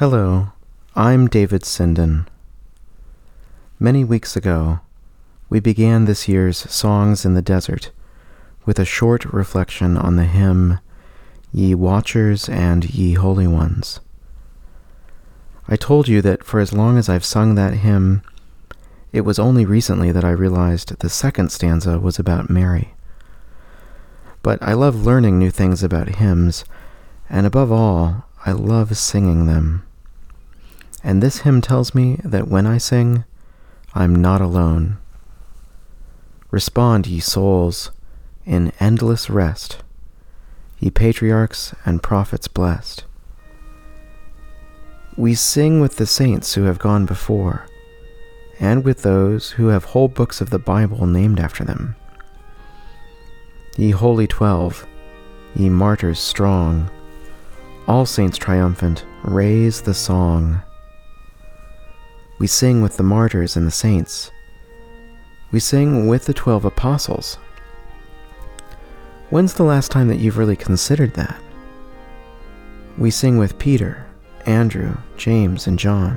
Hello, I'm David Sinden. Many weeks ago, we began this year's Songs in the Desert with a short reflection on the hymn, Ye Watchers and Ye Holy Ones. I told you that for as long as I've sung that hymn, it was only recently that I realized the second stanza was about Mary. But I love learning new things about hymns, and above all, I love singing them. And this hymn tells me that when I sing, I'm not alone. Respond, ye souls, in endless rest, ye patriarchs and prophets blessed. We sing with the saints who have gone before, and with those who have whole books of the Bible named after them. Ye holy twelve, ye martyrs strong, all saints triumphant, raise the song. We sing with the martyrs and the saints. We sing with the twelve apostles. When's the last time that you've really considered that? We sing with Peter, Andrew, James, and John.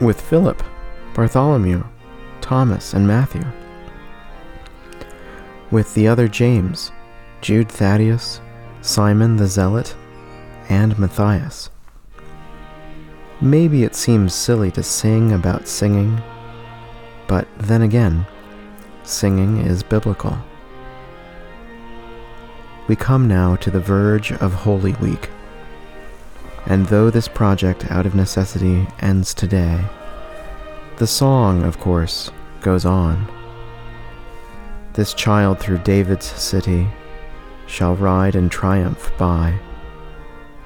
With Philip, Bartholomew, Thomas, and Matthew. With the other James, Jude Thaddeus, Simon the Zealot, and Matthias. Maybe it seems silly to sing about singing, but then again, singing is biblical. We come now to the verge of Holy Week, and though this project out of necessity ends today, the song, of course, goes on. This child through David's city shall ride in triumph by.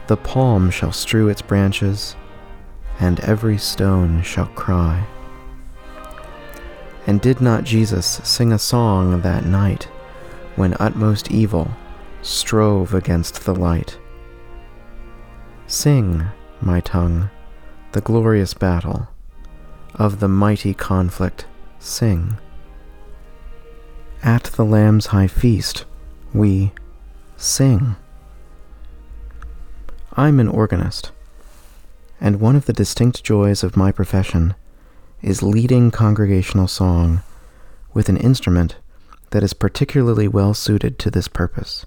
The palm shall strew its branches, and every stone shall cry. And did not Jesus sing a song that night when utmost evil strove against the light? Sing, my tongue, the glorious battle of the mighty conflict, sing. At the Lamb's high feast, we sing. I'm an organist and one of the distinct joys of my profession is leading congregational song with an instrument that is particularly well suited to this purpose.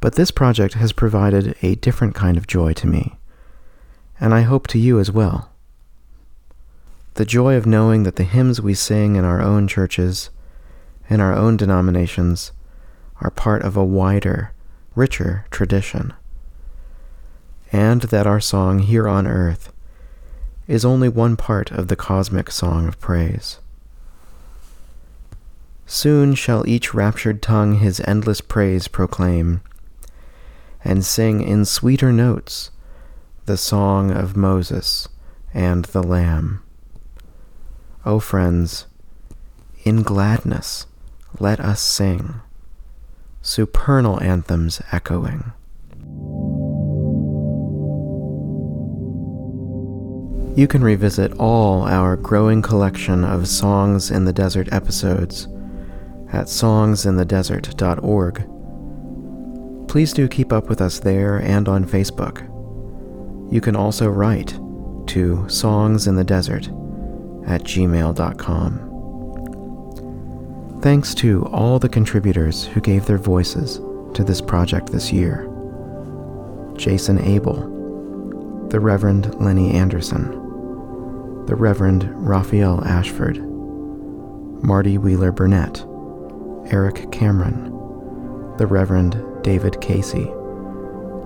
But this project has provided a different kind of joy to me, and I hope to you as well. The joy of knowing that the hymns we sing in our own churches, in our own denominations, are part of a wider, richer tradition and that our song here on earth is only one part of the cosmic song of praise. Soon shall each raptured tongue his endless praise proclaim, and sing in sweeter notes the song of Moses and the Lamb. O friends, in gladness let us sing, supernal anthems echoing. You can revisit all our growing collection of Songs in the Desert episodes at songsinthedesert.org. Please do keep up with us there and on Facebook. You can also write to songsinthedesert at gmail.com. Thanks to all the contributors who gave their voices to this project this year Jason Abel, the Reverend Lenny Anderson, the Reverend Raphael Ashford, Marty Wheeler Burnett, Eric Cameron, the Reverend David Casey,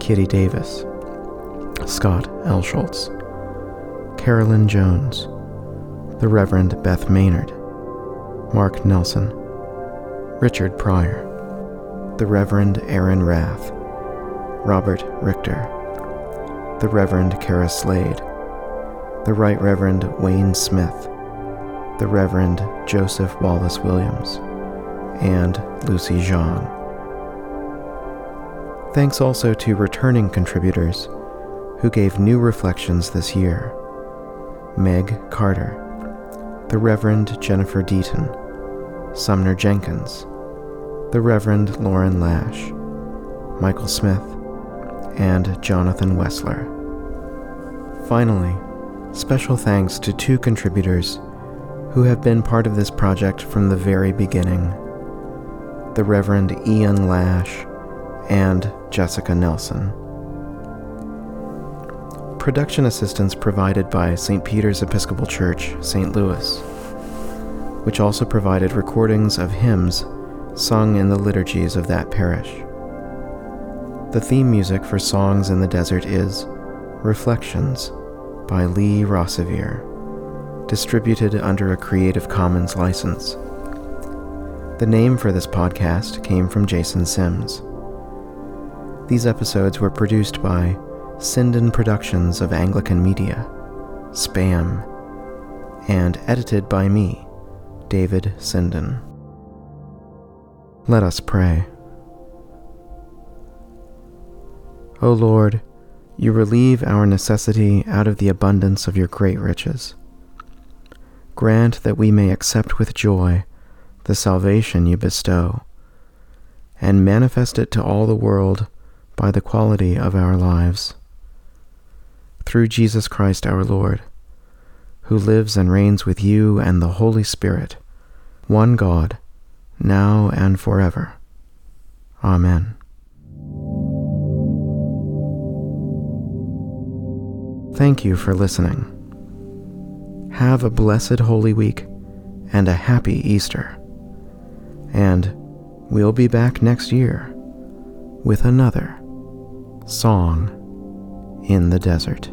Kitty Davis, Scott L. Schultz, Carolyn Jones, the Reverend Beth Maynard, Mark Nelson, Richard Pryor, the Reverend Aaron Rath, Robert Richter, the Reverend Kara Slade, the Right Reverend Wayne Smith, the Reverend Joseph Wallace Williams, and Lucy Jean. Thanks also to returning contributors who gave new reflections this year Meg Carter, the Reverend Jennifer Deaton, Sumner Jenkins, the Reverend Lauren Lash, Michael Smith, and Jonathan Wessler. Finally, special thanks to two contributors who have been part of this project from the very beginning the Reverend Ian Lash and Jessica Nelson. Production assistance provided by St. Peter's Episcopal Church, St. Louis, which also provided recordings of hymns sung in the liturgies of that parish. The theme music for Songs in the Desert is Reflections by Lee Rosevere distributed under a Creative Commons license. The name for this podcast came from Jason Sims. These episodes were produced by Sinden Productions of Anglican Media, Spam, and edited by me, David Sinden. Let us pray. O Lord, you relieve our necessity out of the abundance of your great riches grant that we may accept with joy the salvation you bestow, and manifest it to all the world by the quality of our lives. Through Jesus Christ our Lord, who lives and reigns with you and the Holy Spirit, one God, now and forever. Amen. Thank you for listening. Have a blessed Holy Week and a happy Easter. And we'll be back next year with another Song in the Desert.